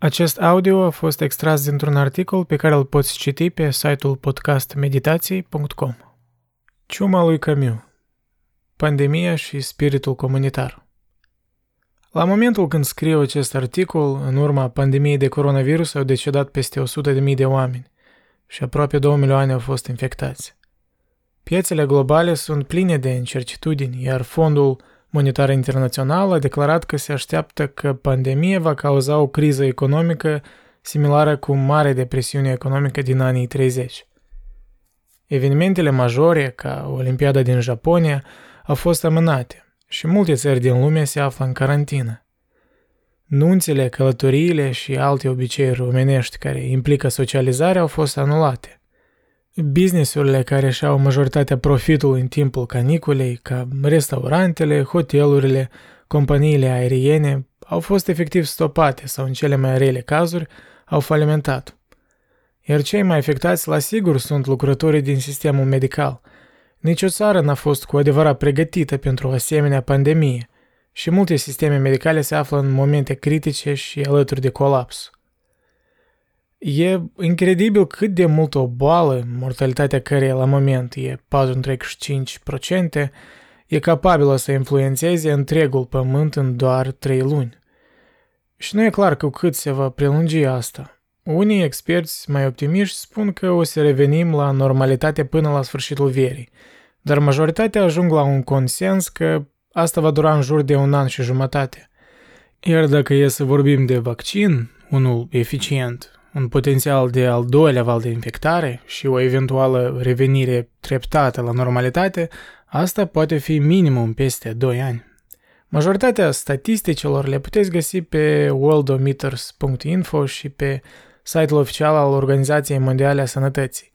Acest audio a fost extras dintr-un articol pe care îl poți citi pe site-ul podcastmeditații.com. Ciuma lui Camus Pandemia și spiritul comunitar La momentul când scriu acest articol, în urma pandemiei de coronavirus au decedat peste 100.000 de oameni și aproape 2 milioane au fost infectați. Piețele globale sunt pline de incertitudini, iar fondul Monetară Internațională a declarat că se așteaptă că pandemia va cauza o criză economică similară cu Mare Depresiune Economică din anii 30. Evenimentele majore, ca Olimpiada din Japonia, au fost amânate și multe țări din lume se află în carantină. Nunțele, călătoriile și alte obiceiuri omenești care implică socializarea au fost anulate. Businessurile care și-au majoritatea profitului în timpul caniculei, ca restaurantele, hotelurile, companiile aeriene, au fost efectiv stopate sau în cele mai rele cazuri au falimentat. Iar cei mai afectați la sigur sunt lucrătorii din sistemul medical. Nici o țară n-a fost cu adevărat pregătită pentru o asemenea pandemie și multe sisteme medicale se află în momente critice și alături de colaps. E incredibil cât de mult o boală, mortalitatea care la moment e 4,5%, e capabilă să influențeze întregul pământ în doar 3 luni. Și nu e clar cu cât se va prelungi asta. Unii experți mai optimiști spun că o să revenim la normalitate până la sfârșitul verii, dar majoritatea ajung la un consens că asta va dura în jur de un an și jumătate. Iar dacă e să vorbim de vaccin, unul eficient, un potențial de al doilea val de infectare și o eventuală revenire treptată la normalitate, asta poate fi minimum peste 2 ani. Majoritatea statisticilor le puteți găsi pe worldometers.info și pe site-ul oficial al Organizației Mondiale a Sănătății.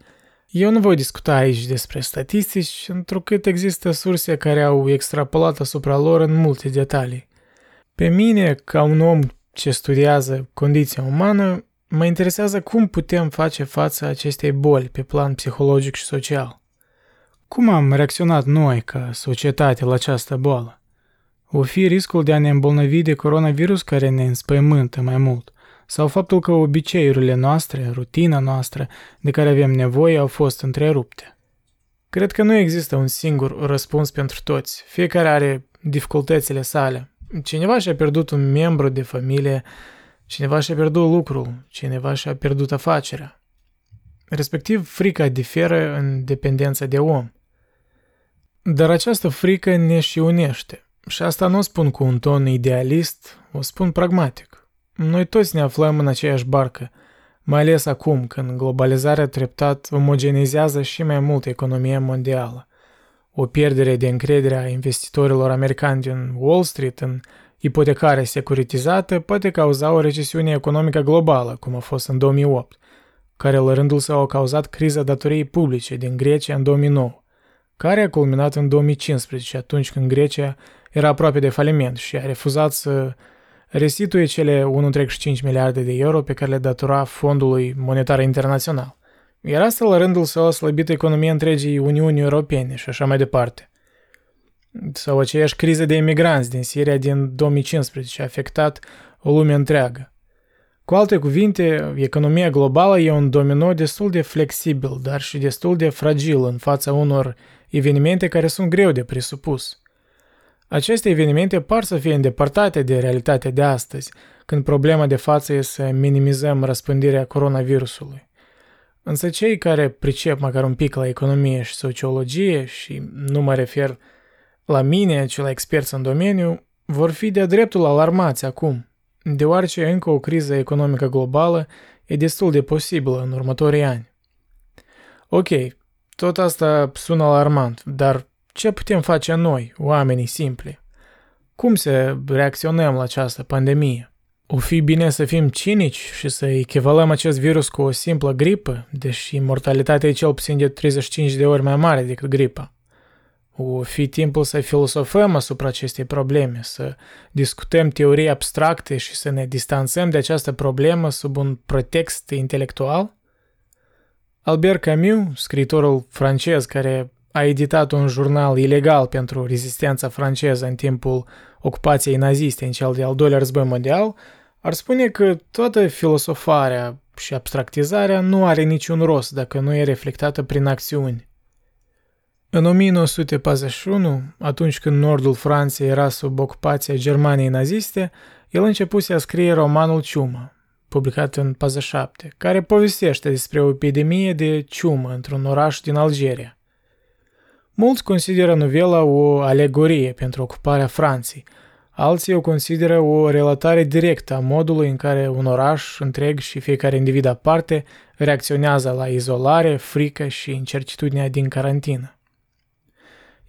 Eu nu voi discuta aici despre statistici, întrucât există surse care au extrapolat asupra lor în multe detalii. Pe mine, ca un om ce studiază condiția umană, Mă interesează cum putem face față acestei boli pe plan psihologic și social. Cum am reacționat noi ca societate la această boală? O fi riscul de a ne îmbolnăvi de coronavirus care ne înspăimântă mai mult, sau faptul că obiceiurile noastre, rutina noastră de care avem nevoie au fost întrerupte. Cred că nu există un singur răspuns pentru toți. Fiecare are dificultățile sale. Cineva și-a pierdut un membru de familie Cineva și-a pierdut lucrul, cineva și-a pierdut afacerea. Respectiv, frica diferă în dependența de om. Dar această frică ne și unește. Și asta nu o spun cu un ton idealist, o spun pragmatic. Noi toți ne aflăm în aceeași barcă, mai ales acum când globalizarea treptat omogenizează și mai mult economia mondială. O pierdere de încredere a investitorilor americani din Wall Street în ipotecare securitizată poate cauza o recesiune economică globală, cum a fost în 2008, care la rândul său a cauzat criza datoriei publice din Grecia în 2009, care a culminat în 2015, atunci când Grecia era aproape de faliment și a refuzat să restituie cele 1,5 miliarde de euro pe care le datora Fondului Monetar Internațional. Iar asta la rândul său a slăbit economia întregii Uniunii Europene și așa mai departe sau aceeași criză de imigranți din Siria din 2015 a afectat o lume întreagă. Cu alte cuvinte, economia globală e un domino destul de flexibil, dar și destul de fragil în fața unor evenimente care sunt greu de presupus. Aceste evenimente par să fie îndepărtate de realitatea de astăzi, când problema de față e să minimizăm răspândirea coronavirusului. Însă cei care pricep măcar un pic la economie și sociologie, și nu mă refer la mine, la experți în domeniu, vor fi de-a dreptul alarmați acum, deoarece încă o criză economică globală e destul de posibilă în următorii ani. Ok, tot asta sună alarmant, dar ce putem face noi, oamenii simpli? Cum să reacționăm la această pandemie? O fi bine să fim cinici și să echivalăm acest virus cu o simplă gripă, deși mortalitatea e cel puțin de 35 de ori mai mare decât gripa. O fi timpul să filosofăm asupra acestei probleme, să discutăm teorii abstracte și să ne distanțăm de această problemă sub un pretext intelectual? Albert Camus, scriitorul francez care a editat un jurnal ilegal pentru rezistența franceză în timpul ocupației naziste în cel de-al doilea război mondial, ar spune că toată filosofarea și abstractizarea nu are niciun rost dacă nu e reflectată prin acțiuni. În 1941, atunci când nordul Franței era sub ocupația Germaniei naziste, el începuse a scrie romanul Ciumă, publicat în 47, care povestește despre o epidemie de ciumă într-un oraș din Algeria. Mulți consideră novela o alegorie pentru ocuparea Franței, alții o consideră o relatare directă a modului în care un oraș întreg și fiecare individ aparte reacționează la izolare, frică și incertitudinea din carantină.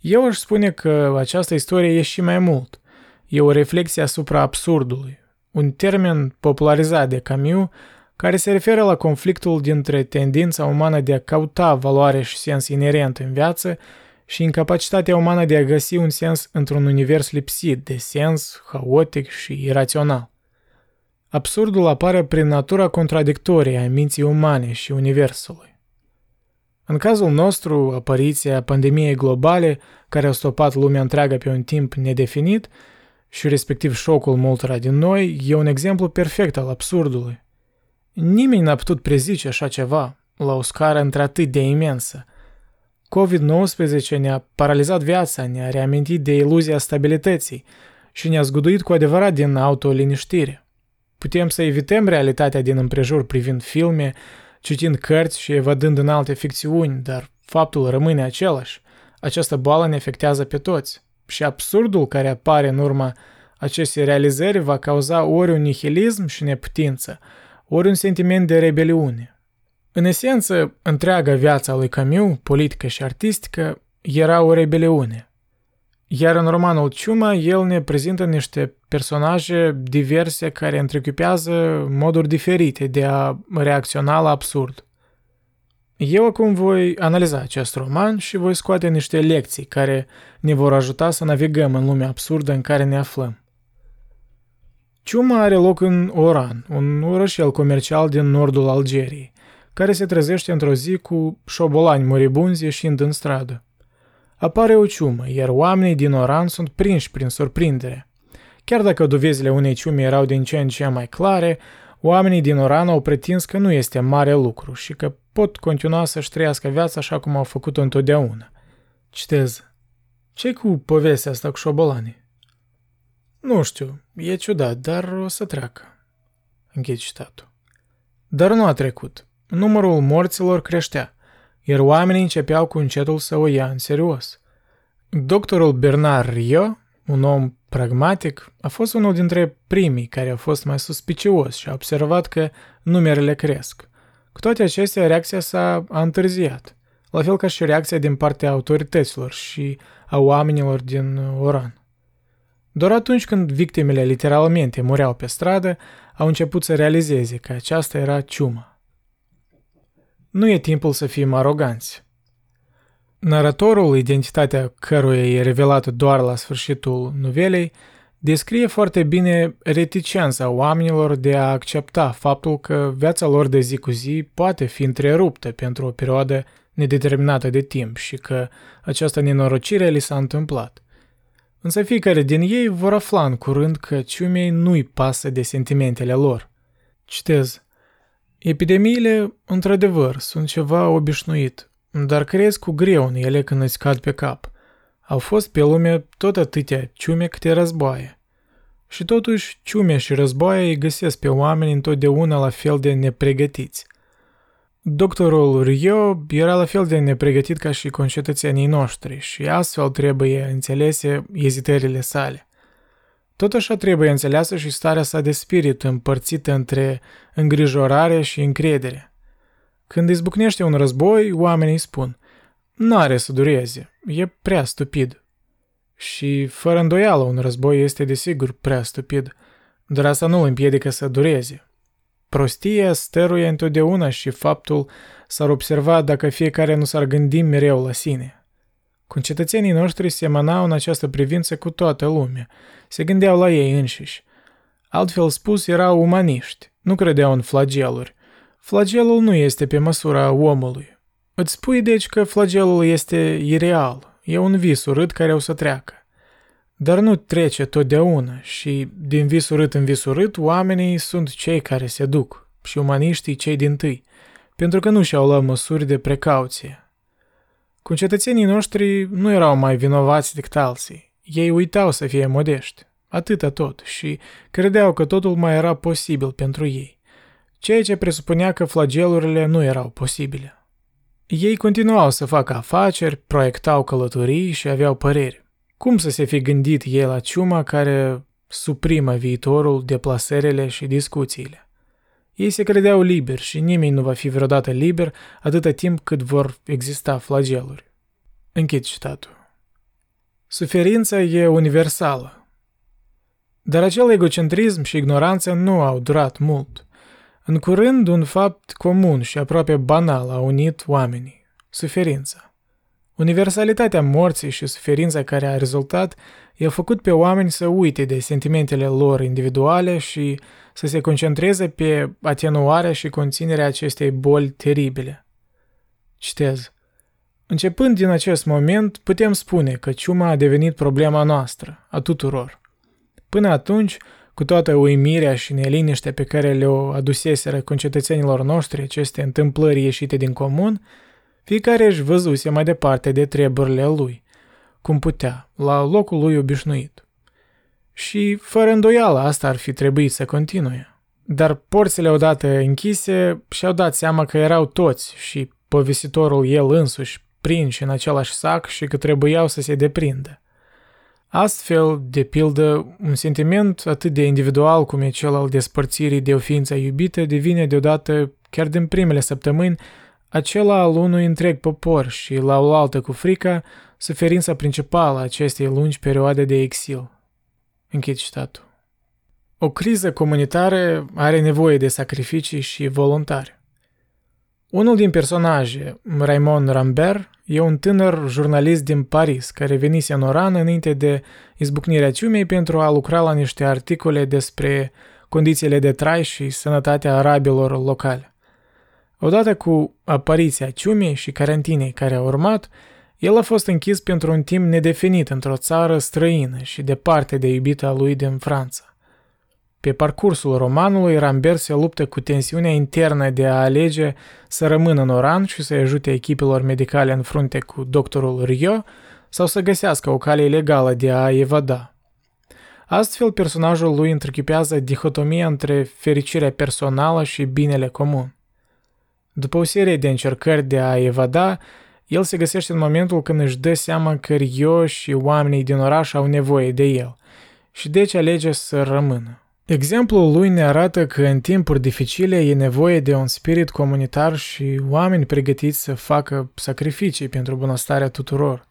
Eu aș spune că această istorie e și mai mult. E o reflexie asupra absurdului, un termen popularizat de Camus care se referă la conflictul dintre tendința umană de a căuta valoare și sens inerent în viață și incapacitatea umană de a găsi un sens într-un univers lipsit de sens, haotic și irațional. Absurdul apare prin natura contradictorie a minții umane și universului. În cazul nostru, apariția pandemiei globale, care a stopat lumea întreagă pe un timp nedefinit, și respectiv șocul multora din noi, e un exemplu perfect al absurdului. Nimeni n-a putut prezice așa ceva, la o scară într-atât de imensă. COVID-19 ne-a paralizat viața, ne-a reamintit de iluzia stabilității și ne-a zguduit cu adevărat din autoliniștire. Putem să evităm realitatea din împrejur privind filme, citind cărți și evadând în alte ficțiuni, dar faptul rămâne același. Această boală ne afectează pe toți. Și absurdul care apare în urma acestei realizări va cauza ori un nihilism și neputință, ori un sentiment de rebeliune. În esență, întreaga viața lui Camus, politică și artistică, era o rebeliune. Iar în romanul Ciuma, el ne prezintă niște personaje diverse care întrecupează moduri diferite de a reacționa la absurd. Eu acum voi analiza acest roman și voi scoate niște lecții care ne vor ajuta să navigăm în lumea absurdă în care ne aflăm. Ciuma are loc în Oran, un orășel comercial din nordul Algeriei, care se trezește într-o zi cu șobolani moribunzi ieșind în stradă. Apare o ciumă, iar oamenii din Oran sunt prinși prin surprindere. Chiar dacă dovezile unei ciume erau din ce în ce mai clare, oamenii din Oran au pretins că nu este mare lucru și că pot continua să-și trăiască viața așa cum au făcut-o întotdeauna. Citez. ce cu povestea asta cu șobolanii? Nu știu, e ciudat, dar o să treacă. Închid citatul. Dar nu a trecut. Numărul morților creștea, iar oamenii începeau cu încetul să o ia în serios. Doctorul Bernard Rio, un om pragmatic, a fost unul dintre primii care a fost mai suspicios și a observat că numerele cresc. Cu toate acestea, reacția sa a întârziat, la fel ca și reacția din partea autorităților și a oamenilor din Oran. Doar atunci când victimele literalmente mureau pe stradă, au început să realizeze că aceasta era ciuma. Nu e timpul să fim aroganți. Naratorul, identitatea căruia e revelată doar la sfârșitul novelei, descrie foarte bine reticența oamenilor de a accepta faptul că viața lor de zi cu zi poate fi întreruptă pentru o perioadă nedeterminată de timp și că această nenorocire li s-a întâmplat. Însă fiecare din ei vor afla în curând că ciumei nu-i pasă de sentimentele lor. Citez. Epidemiile, într-adevăr, sunt ceva obișnuit, dar crezi cu greu în ele când îți cad pe cap. Au fost pe lume tot atâtea ciume câte războaie. Și totuși, ciume și războaie îi găsesc pe oameni întotdeauna la fel de nepregătiți. Doctorul Rio era la fel de nepregătit ca și concetățenii noștri și astfel trebuie înțelese ezitările sale. Tot așa trebuie înțeleasă și starea sa de spirit împărțită între îngrijorare și încredere. Când izbucnește un război, oamenii spun, n-are să dureze, e prea stupid. Și fără îndoială un război este desigur prea stupid, dar asta nu îl împiedică să dureze. Prostia stăruie întotdeauna și faptul s-ar observa dacă fiecare nu s-ar gândi mereu la sine. Concetățenii noștri se semănau în această privință cu toată lumea, se gândeau la ei înșiși. Altfel spus, erau umaniști, nu credeau în flageluri. Flagelul nu este pe măsura omului. Îți spui deci că flagelul este ireal, e un vis urât care o să treacă. Dar nu trece totdeauna și din vis urât în vis urât oamenii sunt cei care se duc și umaniștii cei din tâi, pentru că nu și-au luat măsuri de precauție. Concetățenii noștri nu erau mai vinovați decât alții. Ei uitau să fie modești, atâta tot, și credeau că totul mai era posibil pentru ei, ceea ce presupunea că flagelurile nu erau posibile. Ei continuau să facă afaceri, proiectau călătorii și aveau păreri. Cum să se fi gândit ei la ciuma care suprimă viitorul, deplasările și discuțiile? Ei se credeau liberi și nimeni nu va fi vreodată liber atâta timp cât vor exista flageluri. Închid citatul. Suferința e universală. Dar acel egocentrism și ignoranță nu au durat mult. În curând, un fapt comun și aproape banal a unit oamenii, suferința. Universalitatea morții și suferința care a rezultat i-a făcut pe oameni să uite de sentimentele lor individuale și să se concentreze pe atenuarea și conținerea acestei boli teribile. Citez. Începând din acest moment, putem spune că ciuma a devenit problema noastră, a tuturor. Până atunci, cu toată uimirea și neliniștea pe care le-o aduseseră concetățenilor noștri aceste întâmplări ieșite din comun, fiecare își văzuse mai departe de treburile lui, cum putea, la locul lui obișnuit. Și, fără îndoială, asta ar fi trebuit să continue. Dar porțile odată închise și-au dat seama că erau toți și povestitorul el însuși prinși în același sac și că trebuiau să se deprindă. Astfel, de pildă, un sentiment atât de individual cum e cel al despărțirii de o ființă iubită devine deodată, chiar din primele săptămâni, acela al unui întreg popor și, la o altă cu frica, suferința principală a acestei lungi perioade de exil. Închid citatul. O criză comunitară are nevoie de sacrificii și voluntari. Unul din personaje, Raymond Rambert, e un tânăr jurnalist din Paris care venise în Oran înainte de izbucnirea ciumei pentru a lucra la niște articole despre condițiile de trai și sănătatea arabilor locale. Odată cu apariția ciumei și carantinei care a urmat, el a fost închis pentru un timp nedefinit într-o țară străină și departe de iubita lui din Franța. Pe parcursul romanului, Rambert se luptă cu tensiunea internă de a alege să rămână în Oran și să ajute echipelor medicale în frunte cu doctorul Rio sau să găsească o cale legală de a evada. Astfel, personajul lui întrechipează dihotomia între fericirea personală și binele comun. După o serie de încercări de a evada, el se găsește în momentul când își dă seama că Rio și oamenii din oraș au nevoie de el și deci alege să rămână. Exemplul lui ne arată că în timpuri dificile e nevoie de un spirit comunitar și oameni pregătiți să facă sacrificii pentru bunăstarea tuturor.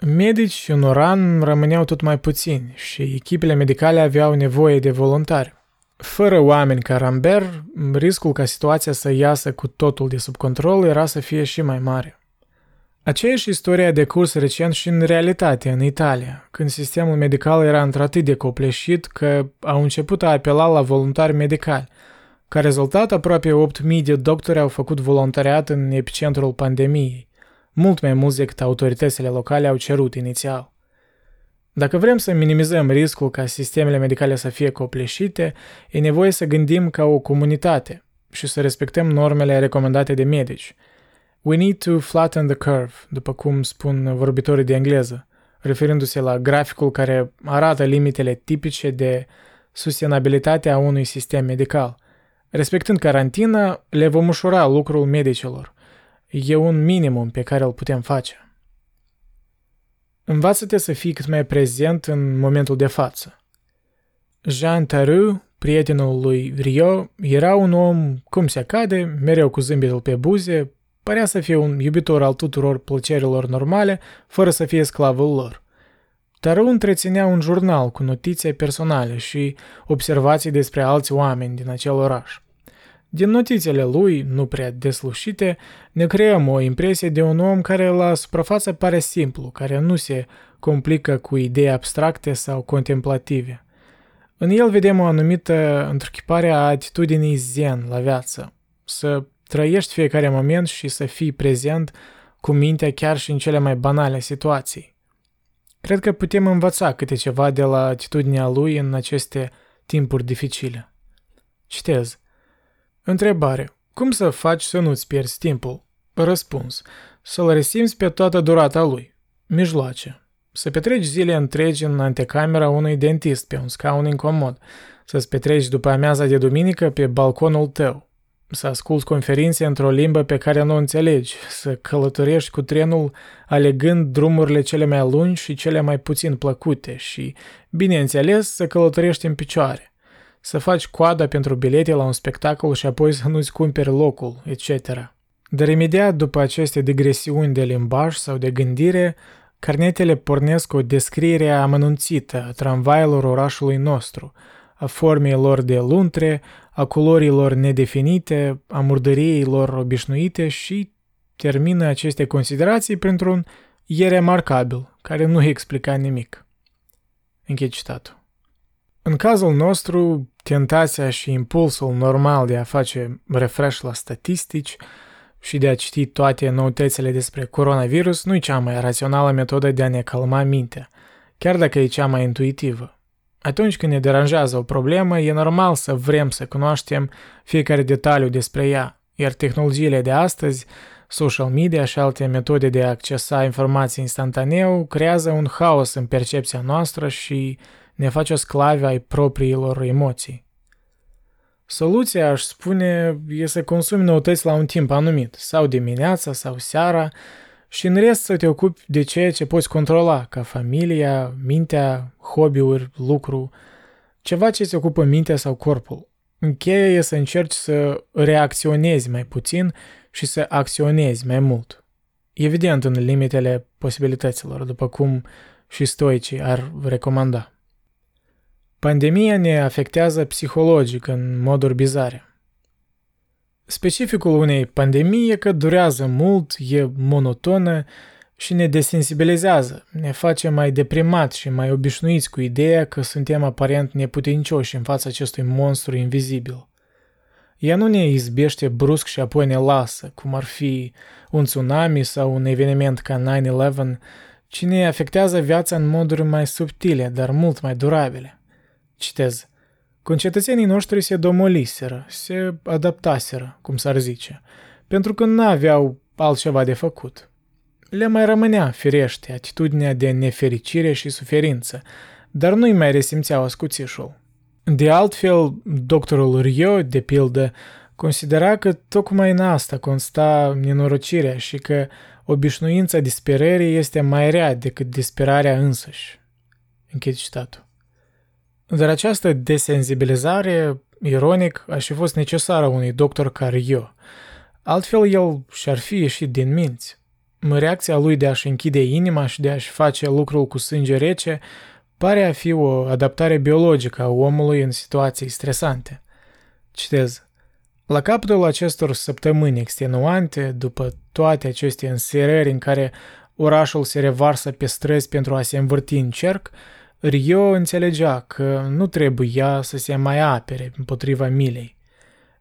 Medici în Oran rămâneau tot mai puțini și echipele medicale aveau nevoie de voluntari. Fără oameni ca Rambert, riscul ca situația să iasă cu totul de sub control era să fie și mai mare. Aceeași istorie a decurs recent și în realitate în Italia, când sistemul medical era într-atât de copleșit că au început a apela la voluntari medicali. Ca rezultat, aproape 8.000 de doctori au făcut voluntariat în epicentrul pandemiei, mult mai mult decât autoritățile locale au cerut inițial. Dacă vrem să minimizăm riscul ca sistemele medicale să fie copleșite, e nevoie să gândim ca o comunitate și să respectăm normele recomandate de medici – We need to flatten the curve, după cum spun vorbitorii de engleză, referindu-se la graficul care arată limitele tipice de sustenabilitate a unui sistem medical. Respectând carantina, le vom ușura lucrul medicilor. E un minimum pe care îl putem face. Învață-te să fii cât mai prezent în momentul de față. Jean Taru, prietenul lui Rio, era un om cum se cade, mereu cu zâmbetul pe buze, Părea să fie un iubitor al tuturor plăcerilor normale, fără să fie sclavul lor. Taru întreținea un jurnal cu notițe personale și observații despre alți oameni din acel oraș. Din notițele lui, nu prea deslușite, ne creăm o impresie de un om care la suprafață pare simplu, care nu se complică cu idei abstracte sau contemplative. În el vedem o anumită întruchipare a atitudinii zen la viață, să trăiești fiecare moment și să fii prezent cu mintea chiar și în cele mai banale situații. Cred că putem învăța câte ceva de la atitudinea lui în aceste timpuri dificile. Citez. Întrebare. Cum să faci să nu-ți pierzi timpul? Răspuns. Să-l resimți pe toată durata lui. Mijloace. Să petreci zile întregi în antecamera unui dentist pe un scaun incomod. Să-ți petreci după amiaza de duminică pe balconul tău să asculți conferințe într-o limbă pe care nu o înțelegi, să călătorești cu trenul alegând drumurile cele mai lungi și cele mai puțin plăcute și, bineînțeles, să călătorești în picioare, să faci coada pentru bilete la un spectacol și apoi să nu-ți cumperi locul, etc. Dar imediat după aceste digresiuni de limbaj sau de gândire, carnetele pornesc o descriere amănunțită a tramvailor orașului nostru, a formei lor de luntre, a culorilor nedefinite, a murdăriei lor obișnuite și termină aceste considerații printr-un e remarcabil, care nu explica nimic. Închei citatul. În cazul nostru, tentația și impulsul normal de a face refresh la statistici și de a citi toate noutățile despre coronavirus nu e cea mai rațională metodă de a ne calma mintea, chiar dacă e cea mai intuitivă. Atunci când ne deranjează o problemă, e normal să vrem să cunoaștem fiecare detaliu despre ea, iar tehnologiile de astăzi, social media și alte metode de a accesa informații instantaneu creează un haos în percepția noastră și ne face sclavi ai propriilor emoții. Soluția, aș spune, e să consumi noutăți la un timp anumit, sau dimineața sau seara, și în rest să te ocupi de ceea ce poți controla, ca familia, mintea, hobby-uri, lucru, ceva ce îți ocupă mintea sau corpul. Încheia e să încerci să reacționezi mai puțin și să acționezi mai mult. Evident în limitele posibilităților, după cum și stoicii ar recomanda. Pandemia ne afectează psihologic în moduri bizare. Specificul unei pandemii e că durează mult, e monotonă și ne desensibilizează, ne face mai deprimat și mai obișnuiți cu ideea că suntem aparent neputincioși în fața acestui monstru invizibil. Ea nu ne izbește brusc și apoi ne lasă, cum ar fi un tsunami sau un eveniment ca 9-11, ci ne afectează viața în moduri mai subtile, dar mult mai durabile. Citez. Concetățenii noștri se domoliseră, se adaptaseră, cum s-ar zice, pentru că nu aveau altceva de făcut. Le mai rămânea, firește, atitudinea de nefericire și suferință, dar nu-i mai resimțeau ascuțișul. De altfel, doctorul Rio, de pildă, considera că tocmai în asta consta nenorocirea și că obișnuința disperării este mai rea decât disperarea însăși. Închid citatul. Dar această desensibilizare, ironic, a și fost necesară unui doctor ca eu. Altfel el și-ar fi ieșit din minți. Reacția lui de a-și închide inima și de a-și face lucrul cu sânge rece pare a fi o adaptare biologică a omului în situații stresante. Citez. La capătul acestor săptămâni extenuante, după toate aceste înserări în care orașul se revarsă pe străzi pentru a se învârti în cerc, Rio înțelegea că nu trebuia să se mai apere împotriva milei.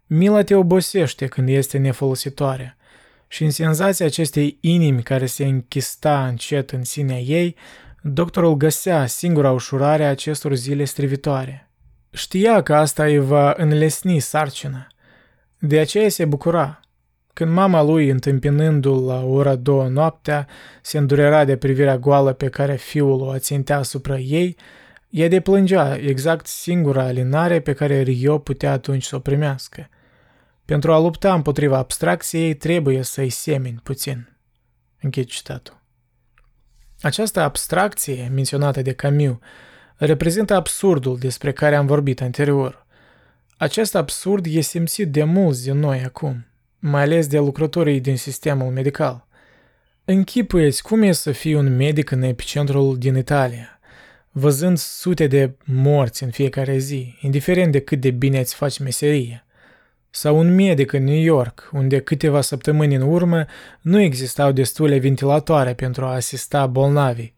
Mila te obosește când este nefolositoare și în senzația acestei inimi care se închista încet în sinea ei, doctorul găsea singura ușurare a acestor zile strivitoare. Știa că asta îi va înlesni sarcina. De aceea se bucura – când mama lui, întâmpinându-l la ora două noaptea, se îndurera de privirea goală pe care fiul o ațintea asupra ei, ea deplângea exact singura alinare pe care Rio putea atunci să o primească. Pentru a lupta împotriva abstracției, trebuie să-i semeni puțin. Închid citatul. Această abstracție, menționată de Camus, reprezintă absurdul despre care am vorbit anterior. Acest absurd e simțit de mulți din noi acum mai ales de lucrătorii din sistemul medical. Închipuieți cum e să fii un medic în epicentrul din Italia, văzând sute de morți în fiecare zi, indiferent de cât de bine îți faci meserie. Sau un medic în New York, unde câteva săptămâni în urmă nu existau destule ventilatoare pentru a asista bolnavii,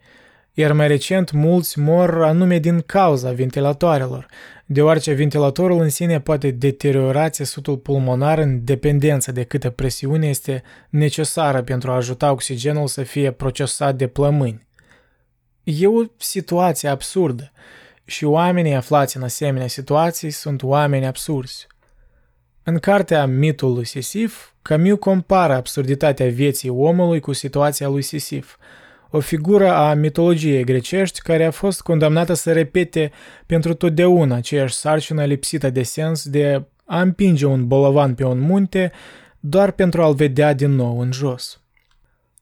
iar mai recent mulți mor anume din cauza ventilatoarelor, deoarece ventilatorul în sine poate deteriora țesutul pulmonar în dependență de câtă presiune este necesară pentru a ajuta oxigenul să fie procesat de plămâni. E o situație absurdă și oamenii aflați în asemenea situații sunt oameni absurzi. În cartea Mitul lui Sisif, Camus compară absurditatea vieții omului cu situația lui Sisif, o figură a mitologiei grecești care a fost condamnată să repete pentru totdeauna aceeași sarcină lipsită de sens de a împinge un bolovan pe un munte doar pentru a-l vedea din nou în jos.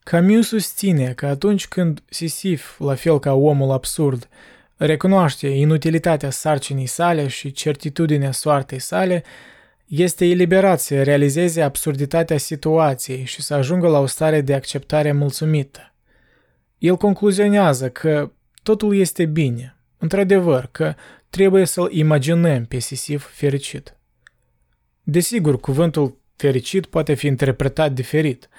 Camus susține că atunci când Sisif, la fel ca omul absurd, recunoaște inutilitatea sarcinii sale și certitudinea soartei sale, este eliberat să realizeze absurditatea situației și să ajungă la o stare de acceptare mulțumită. El concluzionează că totul este bine, într-adevăr că trebuie să-l imaginăm pe Sisif fericit. Desigur, cuvântul fericit poate fi interpretat diferit.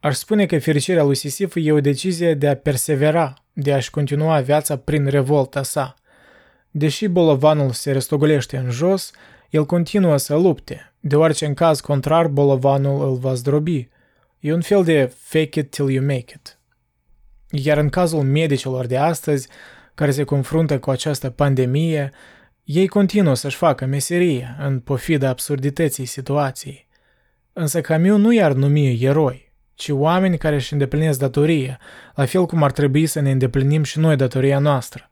Aș spune că fericirea lui Sisif e o decizie de a persevera, de a-și continua viața prin revolta sa. Deși bolovanul se răstogolește în jos, el continuă să lupte, deoarece în caz contrar bolovanul îl va zdrobi. E un fel de fake it till you make it. Iar în cazul medicilor de astăzi, care se confruntă cu această pandemie, ei continuă să-și facă meserie în pofida absurdității situației. Însă Camus nu i-ar numi eroi, ci oameni care își îndeplinesc datoria, la fel cum ar trebui să ne îndeplinim și noi datoria noastră.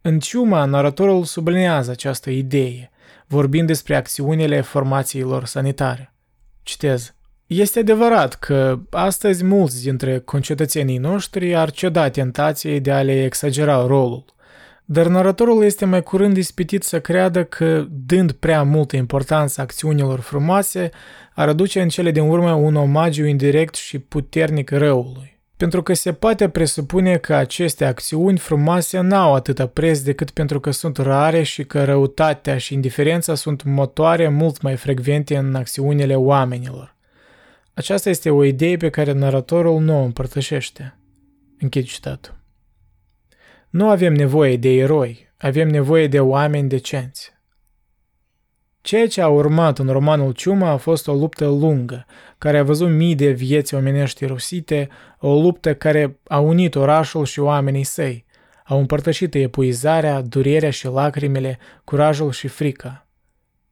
În ciuma, naratorul sublinează această idee, vorbind despre acțiunile formațiilor sanitare. Citez. Este adevărat că astăzi mulți dintre concetățenii noștri ar ceda tentației de a le exagera rolul, dar naratorul este mai curând ispitit să creadă că, dând prea multă importanță acțiunilor frumoase, ar aduce în cele din urmă un omagiu indirect și puternic răului. Pentru că se poate presupune că aceste acțiuni frumoase n-au atâta preț decât pentru că sunt rare și că răutatea și indiferența sunt motoare mult mai frecvente în acțiunile oamenilor. Aceasta este o idee pe care naratorul nu o împărtășește. Închid citatul. Nu avem nevoie de eroi, avem nevoie de oameni decenți. Ceea ce a urmat în romanul Ciuma a fost o luptă lungă, care a văzut mii de vieți omenești rusite, o luptă care a unit orașul și oamenii săi, au împărtășit epuizarea, durerea și lacrimile, curajul și frica.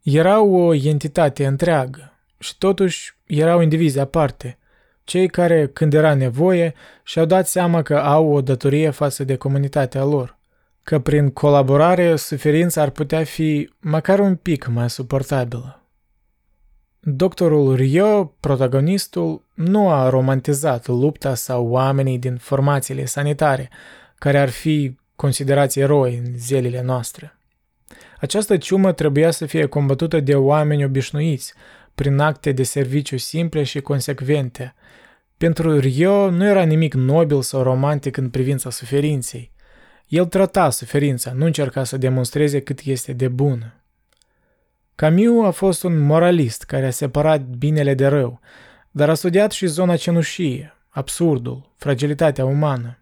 Erau o entitate întreagă și totuși erau indivizi aparte, cei care, când era nevoie, și-au dat seama că au o datorie față de comunitatea lor, că prin colaborare suferința ar putea fi măcar un pic mai suportabilă. Doctorul Rio, protagonistul, nu a romantizat lupta sau oamenii din formațiile sanitare, care ar fi considerați eroi în zilele noastre. Această ciumă trebuia să fie combătută de oameni obișnuiți, prin acte de serviciu simple și consecvente. Pentru Rio nu era nimic nobil sau romantic în privința suferinței. El trata suferința, nu încerca să demonstreze cât este de bună. Camus a fost un moralist care a separat binele de rău, dar a studiat și zona cenușie, absurdul, fragilitatea umană.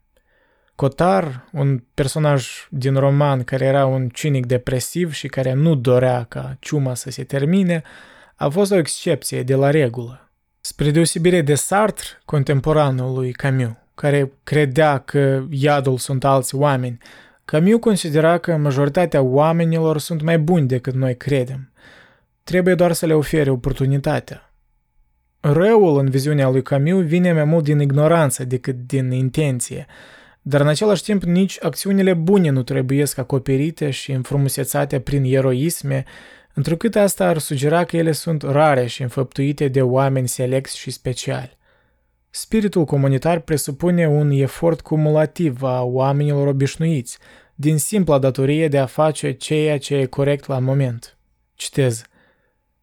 Cotar, un personaj din roman care era un cinic depresiv și care nu dorea ca ciuma să se termine, a fost o excepție de la regulă. Spre deosebire de Sartre, contemporanul lui Camus, care credea că iadul sunt alți oameni, Camus considera că majoritatea oamenilor sunt mai buni decât noi credem. Trebuie doar să le ofere oportunitatea. Răul în viziunea lui Camus vine mai mult din ignoranță decât din intenție, dar în același timp nici acțiunile bune nu trebuie să acoperite și înfrumusețate prin eroisme, întrucât asta ar sugera că ele sunt rare și înfăptuite de oameni selecți și speciali. Spiritul comunitar presupune un efort cumulativ a oamenilor obișnuiți, din simpla datorie de a face ceea ce e corect la moment. Citez.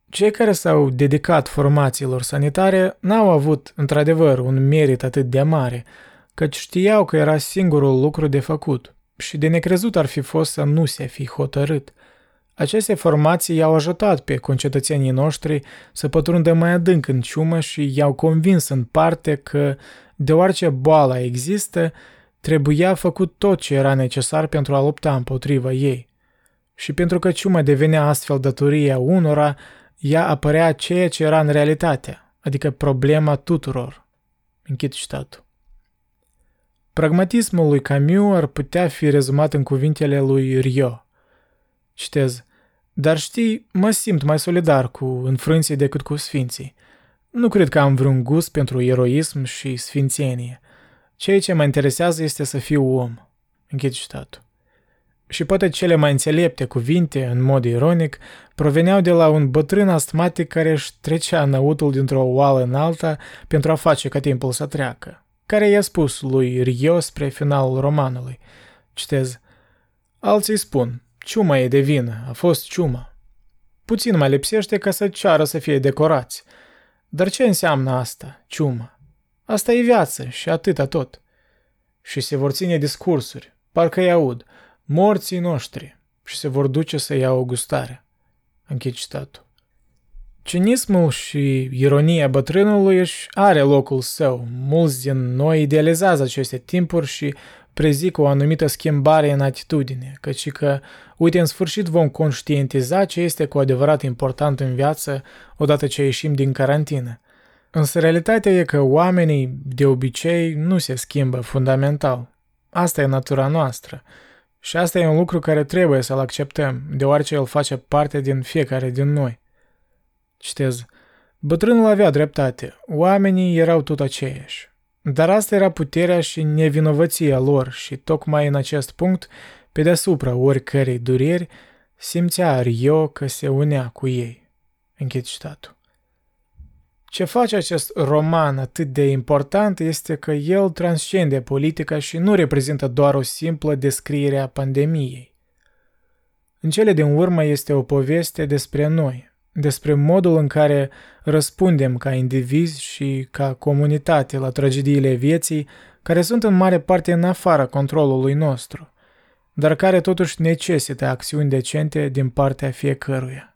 Cei care s-au dedicat formațiilor sanitare n-au avut, într-adevăr, un merit atât de mare, căci știau că era singurul lucru de făcut și de necrezut ar fi fost să nu se fi hotărât – aceste formații i-au ajutat pe concetățenii noștri să pătrundă mai adânc în ciumă și i-au convins în parte că, deoarece boala există, trebuia făcut tot ce era necesar pentru a lupta împotriva ei. Și pentru că ciuma devenea astfel datoria unora, ea apărea ceea ce era în realitate, adică problema tuturor. Închid citatul. Pragmatismul lui Camus ar putea fi rezumat în cuvintele lui Rio. Citez, dar știi, mă simt mai solidar cu înfrânții decât cu sfinții. Nu cred că am vreun gust pentru eroism și sfințenie. Ceea ce mă interesează este să fiu om. Închid citatul. Și poate cele mai înțelepte cuvinte, în mod ironic, proveneau de la un bătrân astmatic care își trecea năutul dintr-o oală în alta pentru a face ca timpul să treacă, care i-a spus lui Rio spre finalul romanului. Citez, Alții spun, ciuma e de vină, a fost ciuma. Puțin mai lipsește ca să ceară să fie decorați. Dar ce înseamnă asta, ciuma? Asta e viață și atâta tot. Și se vor ține discursuri, parcă-i aud, morții noștri, și se vor duce să ia o gustare. Închid citatul. Cinismul și ironia bătrânului își are locul său. Mulți din noi idealizează aceste timpuri și prezic o anumită schimbare în atitudine, căci că, uite, în sfârșit vom conștientiza ce este cu adevărat important în viață odată ce ieșim din carantină. Însă realitatea e că oamenii, de obicei, nu se schimbă fundamental. Asta e natura noastră. Și asta e un lucru care trebuie să-l acceptăm, deoarece el face parte din fiecare din noi. Citez. Bătrânul avea dreptate. Oamenii erau tot aceiași. Dar asta era puterea și nevinovăția lor și tocmai în acest punct, pe deasupra oricărei dureri, simțea Rio că se unea cu ei. Închid citatul. Ce face acest roman atât de important este că el transcende politica și nu reprezintă doar o simplă descriere a pandemiei. În cele din urmă este o poveste despre noi, despre modul în care răspundem ca indivizi și ca comunitate la tragediile vieții, care sunt în mare parte în afara controlului nostru, dar care totuși necesită acțiuni decente din partea fiecăruia.